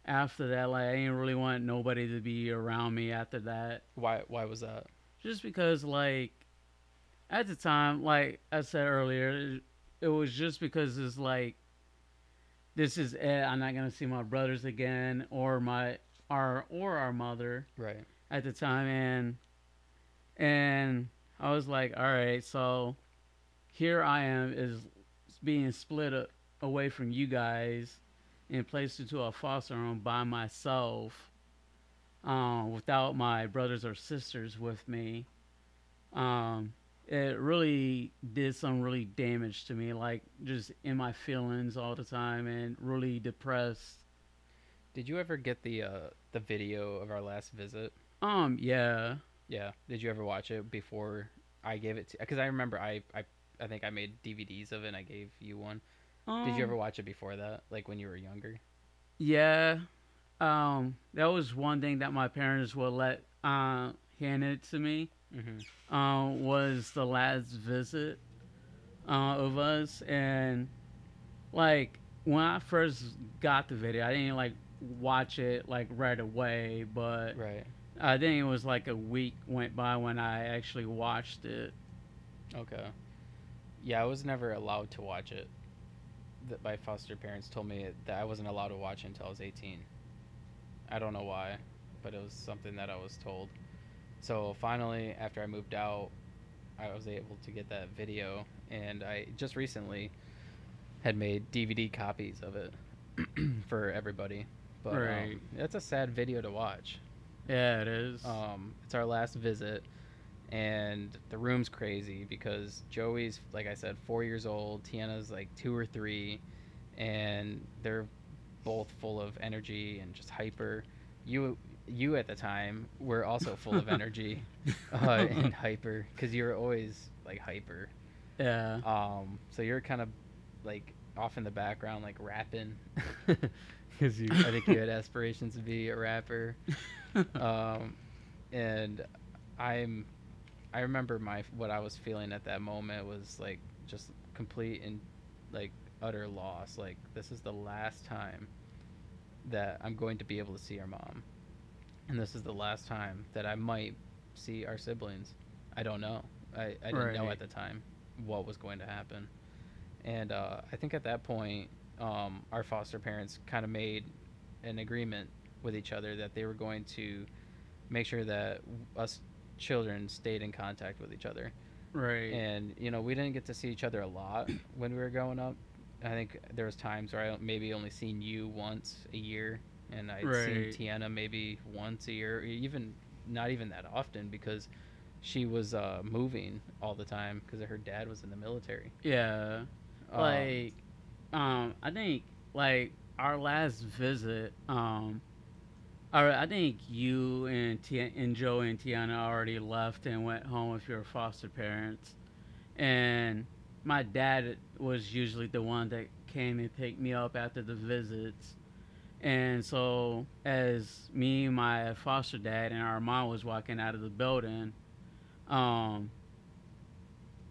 after that. Like i didn't really want nobody to be around me after that. Why why was that? just because like at the time like i said earlier it was just because it's like this is it i'm not gonna see my brothers again or my our or our mother Right. at the time and and i was like all right so here i am is being split a, away from you guys and placed into a foster home by myself um, without my brothers or sisters with me um, it really did some really damage to me, like just in my feelings all the time and really depressed. Did you ever get the uh, the video of our last visit? Um, yeah. Yeah. Did you ever watch it before I gave it to? Because I remember I, I I think I made DVDs of it. and I gave you one. Um, Did you ever watch it before that, like when you were younger? Yeah. Um, that was one thing that my parents would let uh hand it to me. Mm-hmm. um, was the last visit uh, of us, and like when I first got the video, I didn't like watch it like right away, but Right. I think it was like a week went by when I actually watched it. Okay. Yeah, I was never allowed to watch it. That my foster parents told me that I wasn't allowed to watch it until I was 18. I don't know why, but it was something that I was told. So finally, after I moved out, I was able to get that video, and I just recently had made DVD copies of it for everybody. But Right. um, it's a sad video to watch. Yeah, it is. Um, it's our last visit, and the room's crazy because Joey's, like I said, four years old. Tiana's like two or three, and they're both full of energy and just hyper. You, you at the time were also full of energy uh, and hyper because you were always like hyper. yeah. Um, so you're kind of like off in the background, like rapping, because you. I think you had aspirations to be a rapper. Um, and I'm. I remember my what I was feeling at that moment was like just complete and like utter loss. Like this is the last time that I'm going to be able to see your mom, and this is the last time that I might see our siblings. I don't know. I, I didn't know at the time what was going to happen. And uh, I think at that point, um, our foster parents kind of made an agreement with each other that they were going to make sure that us children stayed in contact with each other. right. And you know, we didn't get to see each other a lot when we were growing up. I think there was times where I maybe only seen you once a year, and I'd Right. seen Tiana maybe once a year, even not even that often because she was uh, moving all the time because her dad was in the military. yeah. Um, like um i think like our last visit um our, i think you and Ti and joe and tiana already left and went home with your foster parents and my dad was usually the one that came and picked me up after the visits and so as me my foster dad and our mom was walking out of the building um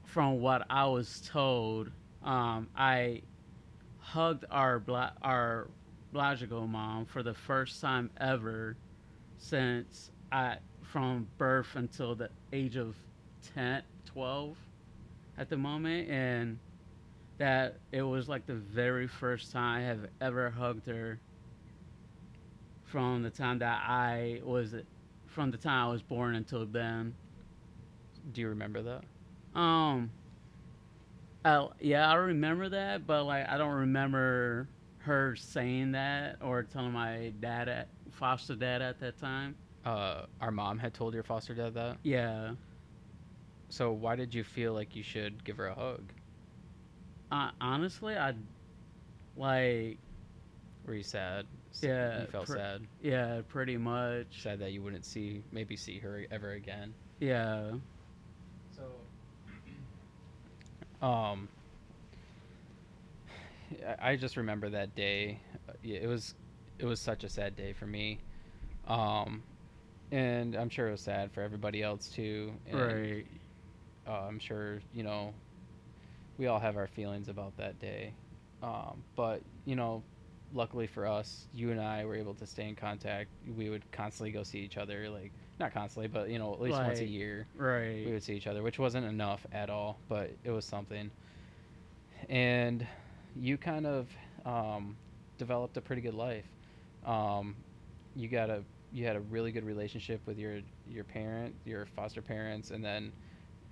from what i was told um, I hugged our bla- our biological mom for the first time ever since I from birth until the age of 10, 12 at the moment. And that it was like the very first time I have ever hugged her from the time that I was from the time I was born until then. Do you remember that? Um. I, yeah, I remember that, but like I don't remember her saying that or telling my dad at foster dad at that time. Uh, our mom had told your foster dad that. Yeah. So why did you feel like you should give her a hug? Uh, honestly, I like Were you sad? S- Yeah, You felt pr- sad. yeah, pretty much. Sad that you wouldn't see maybe see her ever again. Yeah. So, um, I I just remember that day. Uh, yeah, It was, it was such a sad day for me. Um, and I'm sure it was sad for everybody else too. And, Right. Uh, I'm sure you know. We all have our feelings about that day, um, but you know, luckily for us, you and I were able to stay in contact. We would constantly go see each other, like not constantly, but you know, at least once a year Right. we would see each other, which wasn't enough at all, but it was something. And you kind of um, developed a pretty good life. Um, you got a you had a really good relationship with your your parent, your foster parents, and then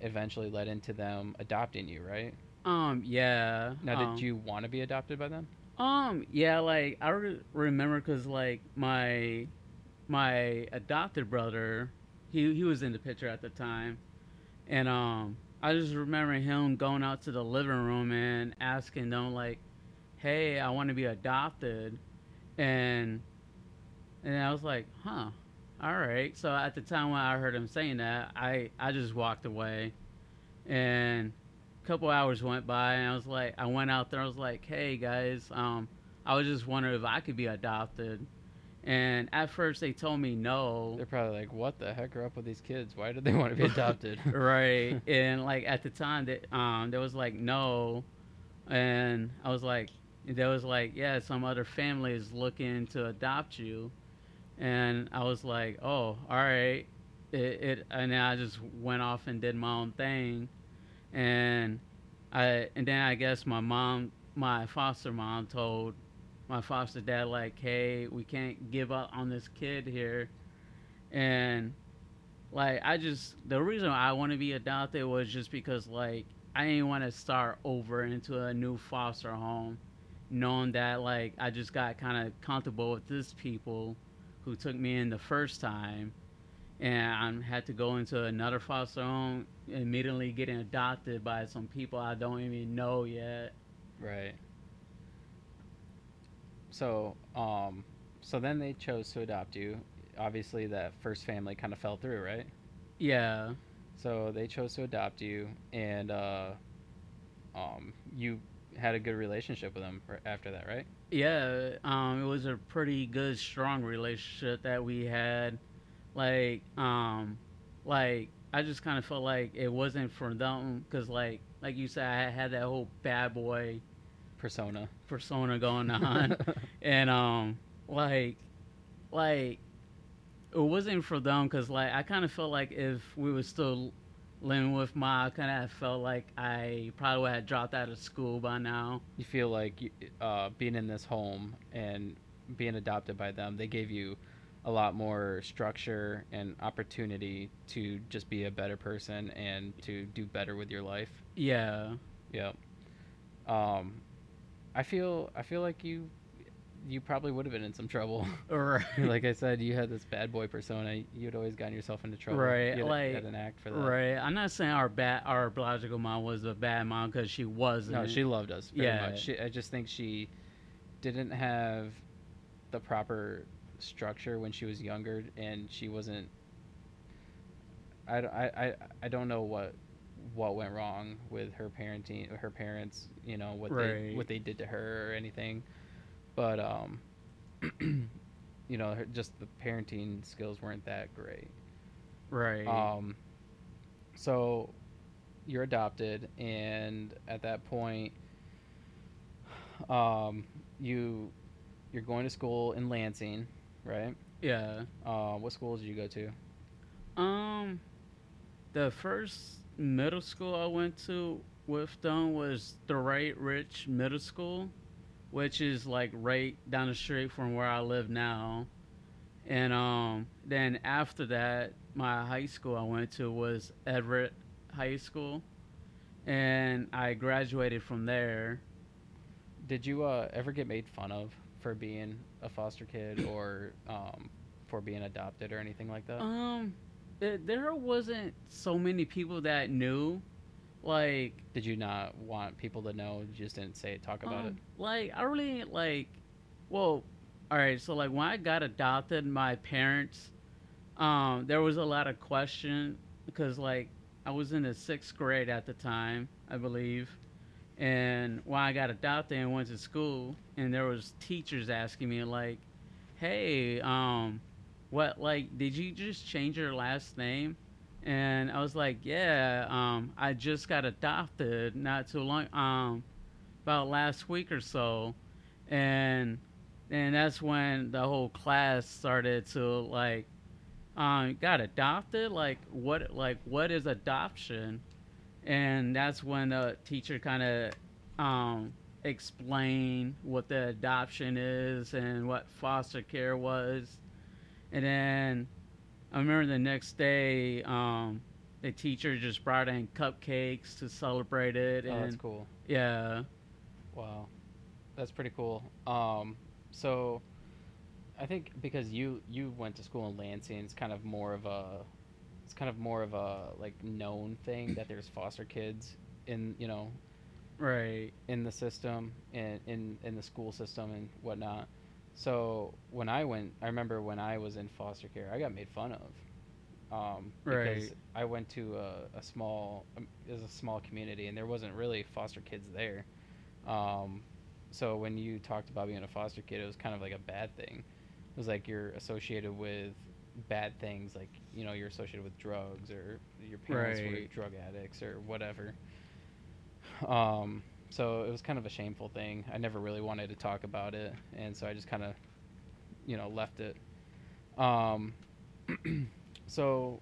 eventually led into them adopting you, right? Um. Yeah. Now, um, did you want to be adopted by them? Um, yeah, like I re- remember because like my my adopted brother, he he was in the picture at the time, and um I just remember him going out to the living room and asking them like, "Hey, I want to be adopted," and and I was like, "Huh, all right." So at the time when I heard him saying that, I I just walked away, and couple hours went by, and I was like, I went out there, I was like, "Hey guys, um, I was just wondering if I could be adopted." And at first they told me no. They're probably like, "What the heck are up with these kids? Why do they want to be adopted?" right. And like at the time that um there was like no and I was like there was like, yeah, some other family is looking to adopt you. And I was like, oh, all right. It, it and then I just went off and did my own thing. And I and then I guess my mom my foster mom told my foster dad like, "Hey, we can't give up on this kid here," and like I just the reason I want to be adopted was just because like I didn't want to start over into a new foster home, knowing that like I just got kind of comfortable with these people who took me in the first time, and I had to go into another foster home, immediately getting adopted by some people I don't even know yet. Right. So, um, so then they chose to adopt you. Obviously, that first family kind of fell through, right? Yeah. So they chose to adopt you, and uh, um, you had a good relationship with them after that, right? Yeah, um, it was a pretty good, strong relationship that we had. Like, um, like I just kind of felt like it wasn't for them because, like, like you said, I had that whole bad boy Persona. persona going on, and um, like, like it wasn't for them because, like, I kind of felt like if we were still living with Ma, I kind of felt like I probably would have dropped out of school by now. You feel like uh, being in this home and being adopted by them, they gave you a lot more structure and opportunity to just be a better person and to do better with your life. Yeah. Yep. Um, I feel I feel like you you probably would have been in some trouble. Right. like I said, you had this bad boy persona. You'd always gotten yourself into trouble. Right, You had, like- had an act for that. Right. I'm not saying our bad, our biological mom was a bad mom because she wasn't. No, she loved us very Yeah. much. She, I just think she didn't have the proper structure when she was younger, and she wasn't. I, don't- I, I, I don't know what what went wrong with her parenting, her parents. You know what they what they did to her or anything, but um, you know, her, just the parenting skills weren't that great. Right. Um, so you're adopted, and at that point, um, you you're going to school in Lansing, right? yeah. Uh, what schools did you go to? Um, the first middle school I went to with them was the Dwight Rich Middle School, which is like right down the street from where I live now. And um, then after that, my high school I went to was Everett High School, and I graduated from there. Did you uh, ever get made fun of for being a foster kid or um, for being adopted or anything like that? Um, there wasn't so many people that knew, like Did you not want people to know? You just didn't say it, talk about it. Um, Like I really like. Well, all right. So like when I got adopted, my parents, um, there was a lot of question because like I was in the sixth grade at the time, I believe, and when I got adopted and went to school, and there was teachers asking me like, "Hey, um, what like did you just change your last name?" And I was like, "Yeah, um, I just got adopted not too long, um, about last week or so." And and that's when the whole class started to like um got adopted like what like what is adoption and that's when the teacher kind of um explained what the adoption is and what foster care was and then i remember the next day um the teacher just brought in cupcakes to celebrate it Oh, and that's cool. yeah Wow, that's pretty cool. Um, so I think because you you went to school in Lansing, it's kind of more of a it's kind of more of a like known thing that there's foster kids in you know Right. in the system and in in the school system and whatnot. So when I went, I remember when I was in foster care, I got made fun of. Um, because Right. I went to a, a small, um, it was a small community, and there wasn't really foster kids there. Um, so when you talked about being a foster kid, it was kind of like a bad thing. It was like you're associated with bad things, like you know you're associated with drugs or your parents were drug addicts or whatever. Um, so it was kind of a shameful thing. I never really wanted to talk about it, and so I just kind of, you know, left it. Um, so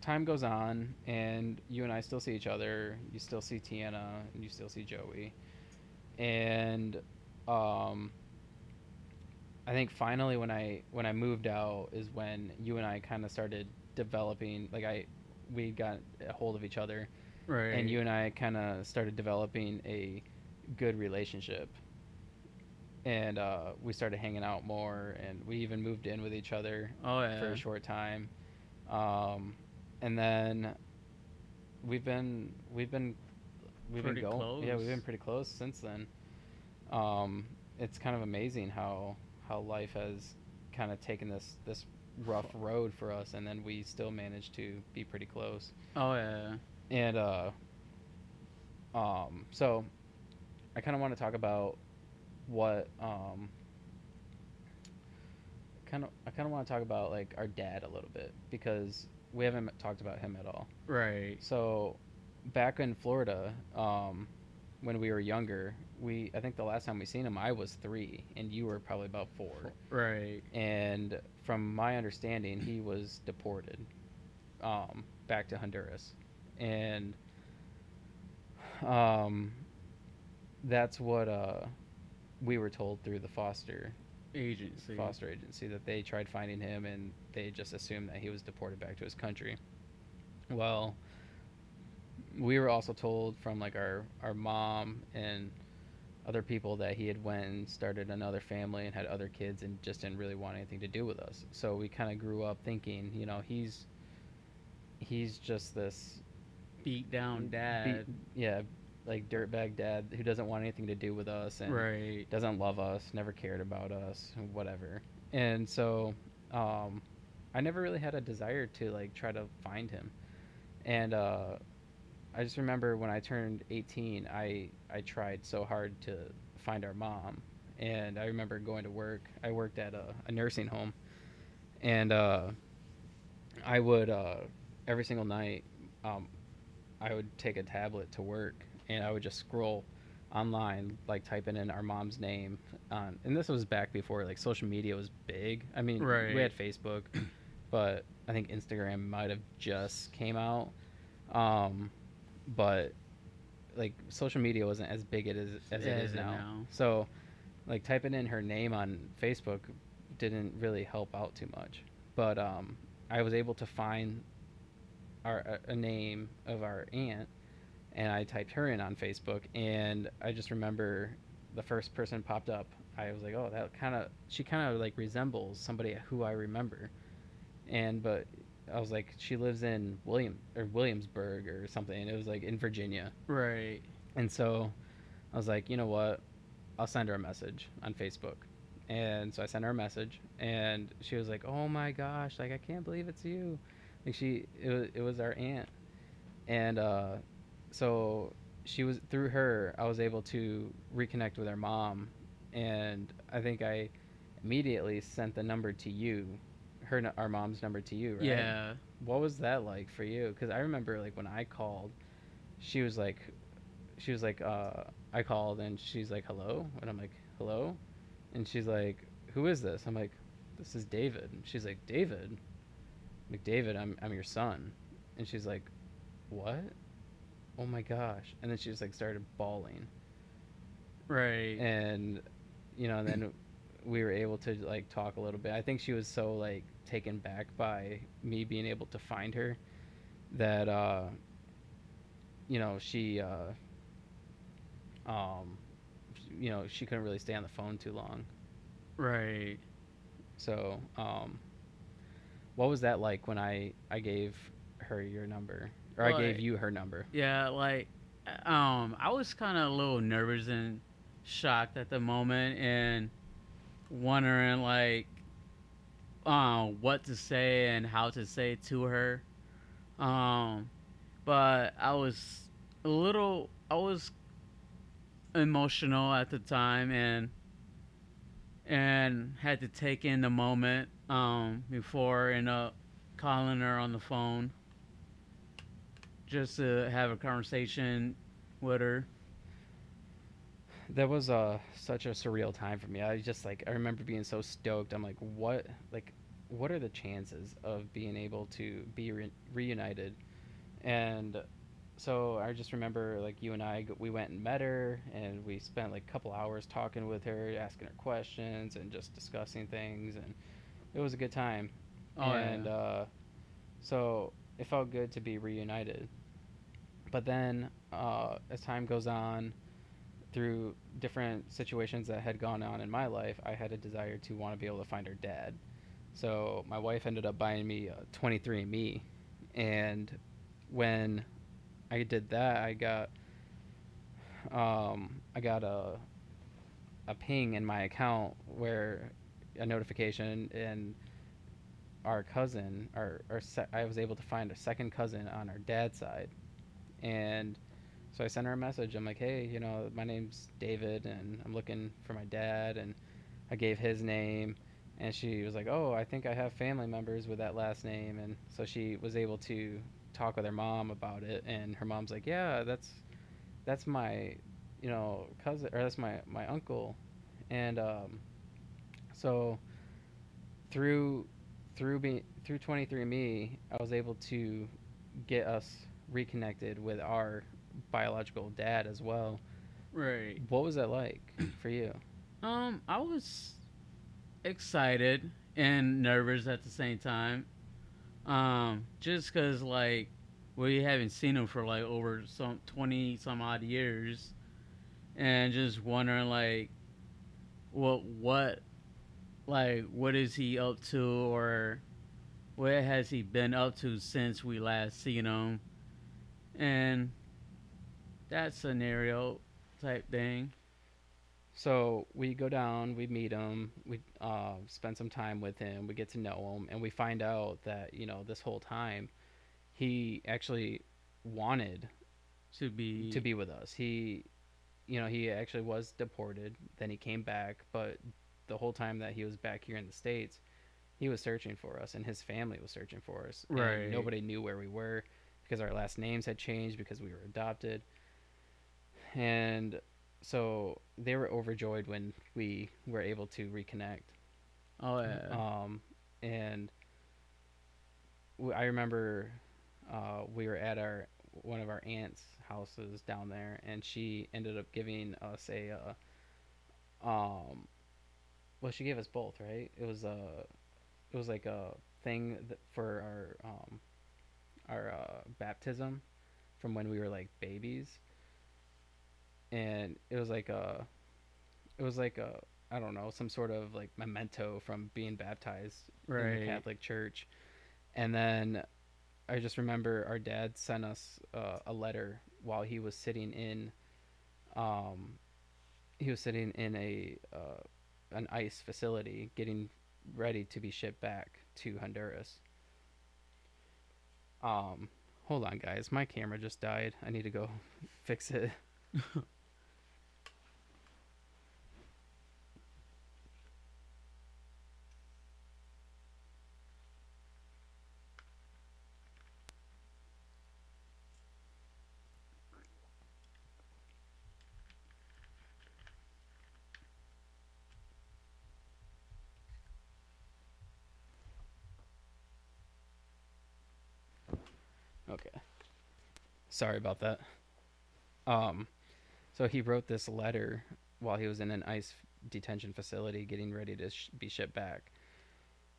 time goes on, and you and I still see each other. You still see Tiana, and you still see Joey, and um, I think finally when I when I moved out is when you and I kind of started developing. Like I, we got a hold of each other Right. and you and I kind of started developing a good relationship. And uh, we started hanging out more, and we even moved in with each other Oh yeah. for a short time. Um, and then we've been we've been we've Pretty been going yeah we've been pretty close since then. Um, it's kind of amazing how how life has kind of taken this this rough road for us, and then we still managed to be pretty close Oh yeah. and uh um so i kind of want to talk about what um kind of i kind of want to talk about like our dad a little bit because we haven't talked about him at all Right. so back in florida um when we were younger we i think the last time we seen him i was three and you were probably about four Right. and from my understanding, he was deported um, back to Honduras, and um, that's what uh, we were told through the foster Agency. foster agency that they tried finding him and they just assumed that he was deported back to his country. Well, we were also told from like our our mom and other people that he had went and started another family and had other kids and just didn't really want anything to do with us. So we kind of grew up thinking, you know, he's he's just this Beat down beat- dad. yeah, like dirtbag dad who doesn't want anything to do with us and Right. doesn't love us, never cared about us, whatever. And so um, I never really had a desire to like try to find him. And uh, I just remember when I turned 18, I I tried so hard to find our mom. And I remember going to work. I worked at a, a nursing home, and uh, I would uh, every single night. Um, I would take a tablet to work and I would just scroll online, like typing in our mom's name. On, and this was back before like social media was big. I mean, Right. we had Facebook, but I think Instagram might have just came out. Um, but like social media wasn't as big it is as it is it now. now. So, like typing in her name on Facebook didn't really help out too much. But um, I was able to find our a, a name of our aunt, and I typed her in on Facebook, and I just remember the first person popped up. I was like, oh, that kind of she kind of like resembles somebody who I remember, and but I was like, she lives in William or Williamsburg or something. It was like in Virginia, Right. and so I was like, you know what? I'll send her a message on Facebook. And so I sent her a message and she was like, "Oh my gosh, like I can't believe it's you." Like she it was, it was our aunt. And uh so she was through her I was able to reconnect with her mom and I think I immediately sent the number to you. Her our mom's number to you, right? Yeah. what was that like for you? Because i remember like when i called she was like she was like uh i called and she's like hello? And i'm like hello? And she's like who is this? I'm like this is david. And she's like david? I'm like david i'm i'm your son. And she's like what? Oh my gosh. And then she just like started bawling. Right. and you know and then we were able to like talk a little bit. I think she was so like taken back by me being able to find her that uh you know she uh um you know she couldn't really stay on the phone too long right. so um what was that like when i i gave her your number, or I gave you her number. Yeah, like um I was kind of a little nervous and shocked at the moment and wondering like um what to say and how to say to her. Um but I was a little I was emotional at the time and and had to take in the moment um before end up calling her on the phone just to have a conversation with her. That was uh such a surreal time for me. I just like I remember being so stoked. I'm like, what like what are the chances of being able to be re- reunited? And so I just remember like you and I we went and met her and we spent like a couple hours talking with her, asking her questions and just discussing things and it was a good time. Oh, and yeah. uh so it felt good to be reunited. But then uh as time goes on through different situations that had gone on in my life, I had a desire to want to be able to find her dad. So my wife ended up buying me a 23andMe, and when I did that, I got um, I got a a ping in my account where a notification and our cousin, our, our se- I was able to find a second cousin on our dad's side, and so I sent her a message. I'm like, hey, you know, my name's David, and I'm looking for my dad, and I gave his name, and she was like, oh, I think I have family members with that last name, and so she was able to talk with her mom about it, and her mom's like, yeah, that's that's my, you know, cousin, or that's my my uncle, and um, so through through being through 23andMe, I was able to get us reconnected with our biological dad as well. Right. What was that like for you? Um, I was excited and nervous at the same time. Um, just cause like we haven't seen him for like over some twenty some odd years, and just wondering like, what what, like what is he up to or what has he been up to since we last seen him, and that scenario type thing. So we go down, we meet him, we uh, spend some time with him, we get to know him, and we find out that you know this whole time he actually wanted To be to be with us. He, you know, he actually was deported. Then he came back, but the whole time that he was back here in the states, he was searching for us, and his family was searching for us. and Right. nobody knew where we were because our last names had changed because we were adopted, and so they were overjoyed when we were able to reconnect. Oh yeah. Um, and w- I remember uh, we were at our one of our aunt's houses down there, and she ended up giving us a uh, um, well, she gave us both, right? It was a it was like a thing for our um, our uh, baptism from when we were like babies, and it was like a it was like a I don't know some sort of like memento from being baptized in the Catholic Church, and then I just remember our dad sent us uh, a letter while he was sitting in, um, he was sitting in a uh, an ICE facility getting ready to be shipped back to Honduras. Um, hold on, guys, my camera just died. I need to go fix it. Okay. Sorry about that. Um, so he wrote this letter while he was in an ICE detention facility getting ready to sh- be shipped back.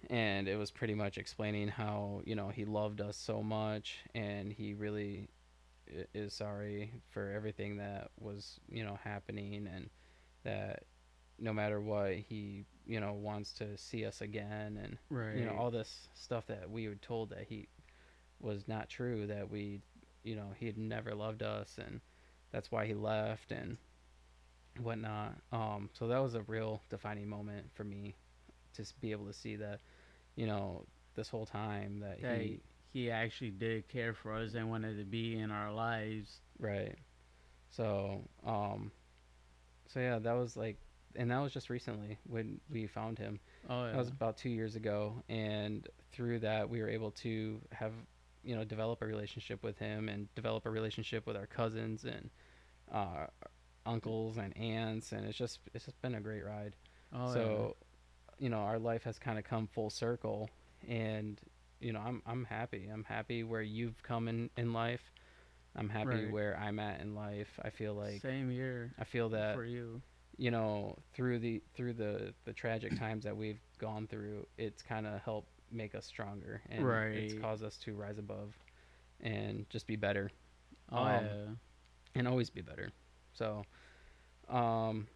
And it was pretty much explaining how, you know, he loved us so much and he really is sorry for everything that was, you know, happening and that no matter what, he, you know, wants to see us again and right. you know all this stuff that we were told that he was not true. That we, you know, he had never loved us, and that's why he left and whatnot. Um, so that was a real defining moment for me to be able to see that, you know, this whole time that That he he actually did care for us and wanted to be in our lives. Right. So, um, so yeah, that was like, and that was just recently when we found him. Oh yeah. That was about two years ago, and through that, we were able to have, you know, develop a relationship with him and develop a relationship with our cousins and uh, uncles and aunts, and it's just it's just been a great ride. oh, so, you know, our life has kind of come full circle, and you know, I'm I'm happy. I'm happy where you've come in in life. I'm happy Right. where I'm at in life. I feel like same here I feel that for you. you know through the through the the tragic times that we've gone through, it's kind of helped make us stronger and it's caused us to rise above and just be better Oh Um, yeah. and always be better. So, um,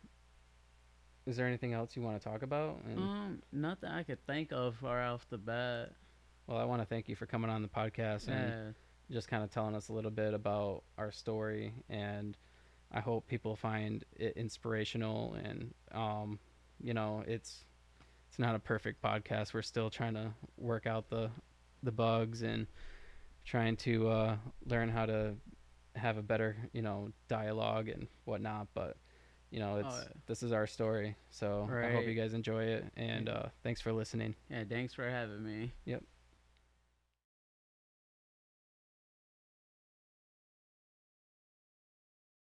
is there anything else you want to talk about? And, Um, nothing I could think of right off the bat. well, I want to thank you for coming on the podcast and just kind of telling us a little bit about our story and I hope people find it inspirational and um you know it's it's not a perfect podcast we're still trying to work out the the bugs and trying to uh learn how to have a better you know dialogue and whatnot but you know it's Oh, yeah. this is our story so I hope you guys enjoy it and uh thanks for listening Yeah. Thanks for having me. yep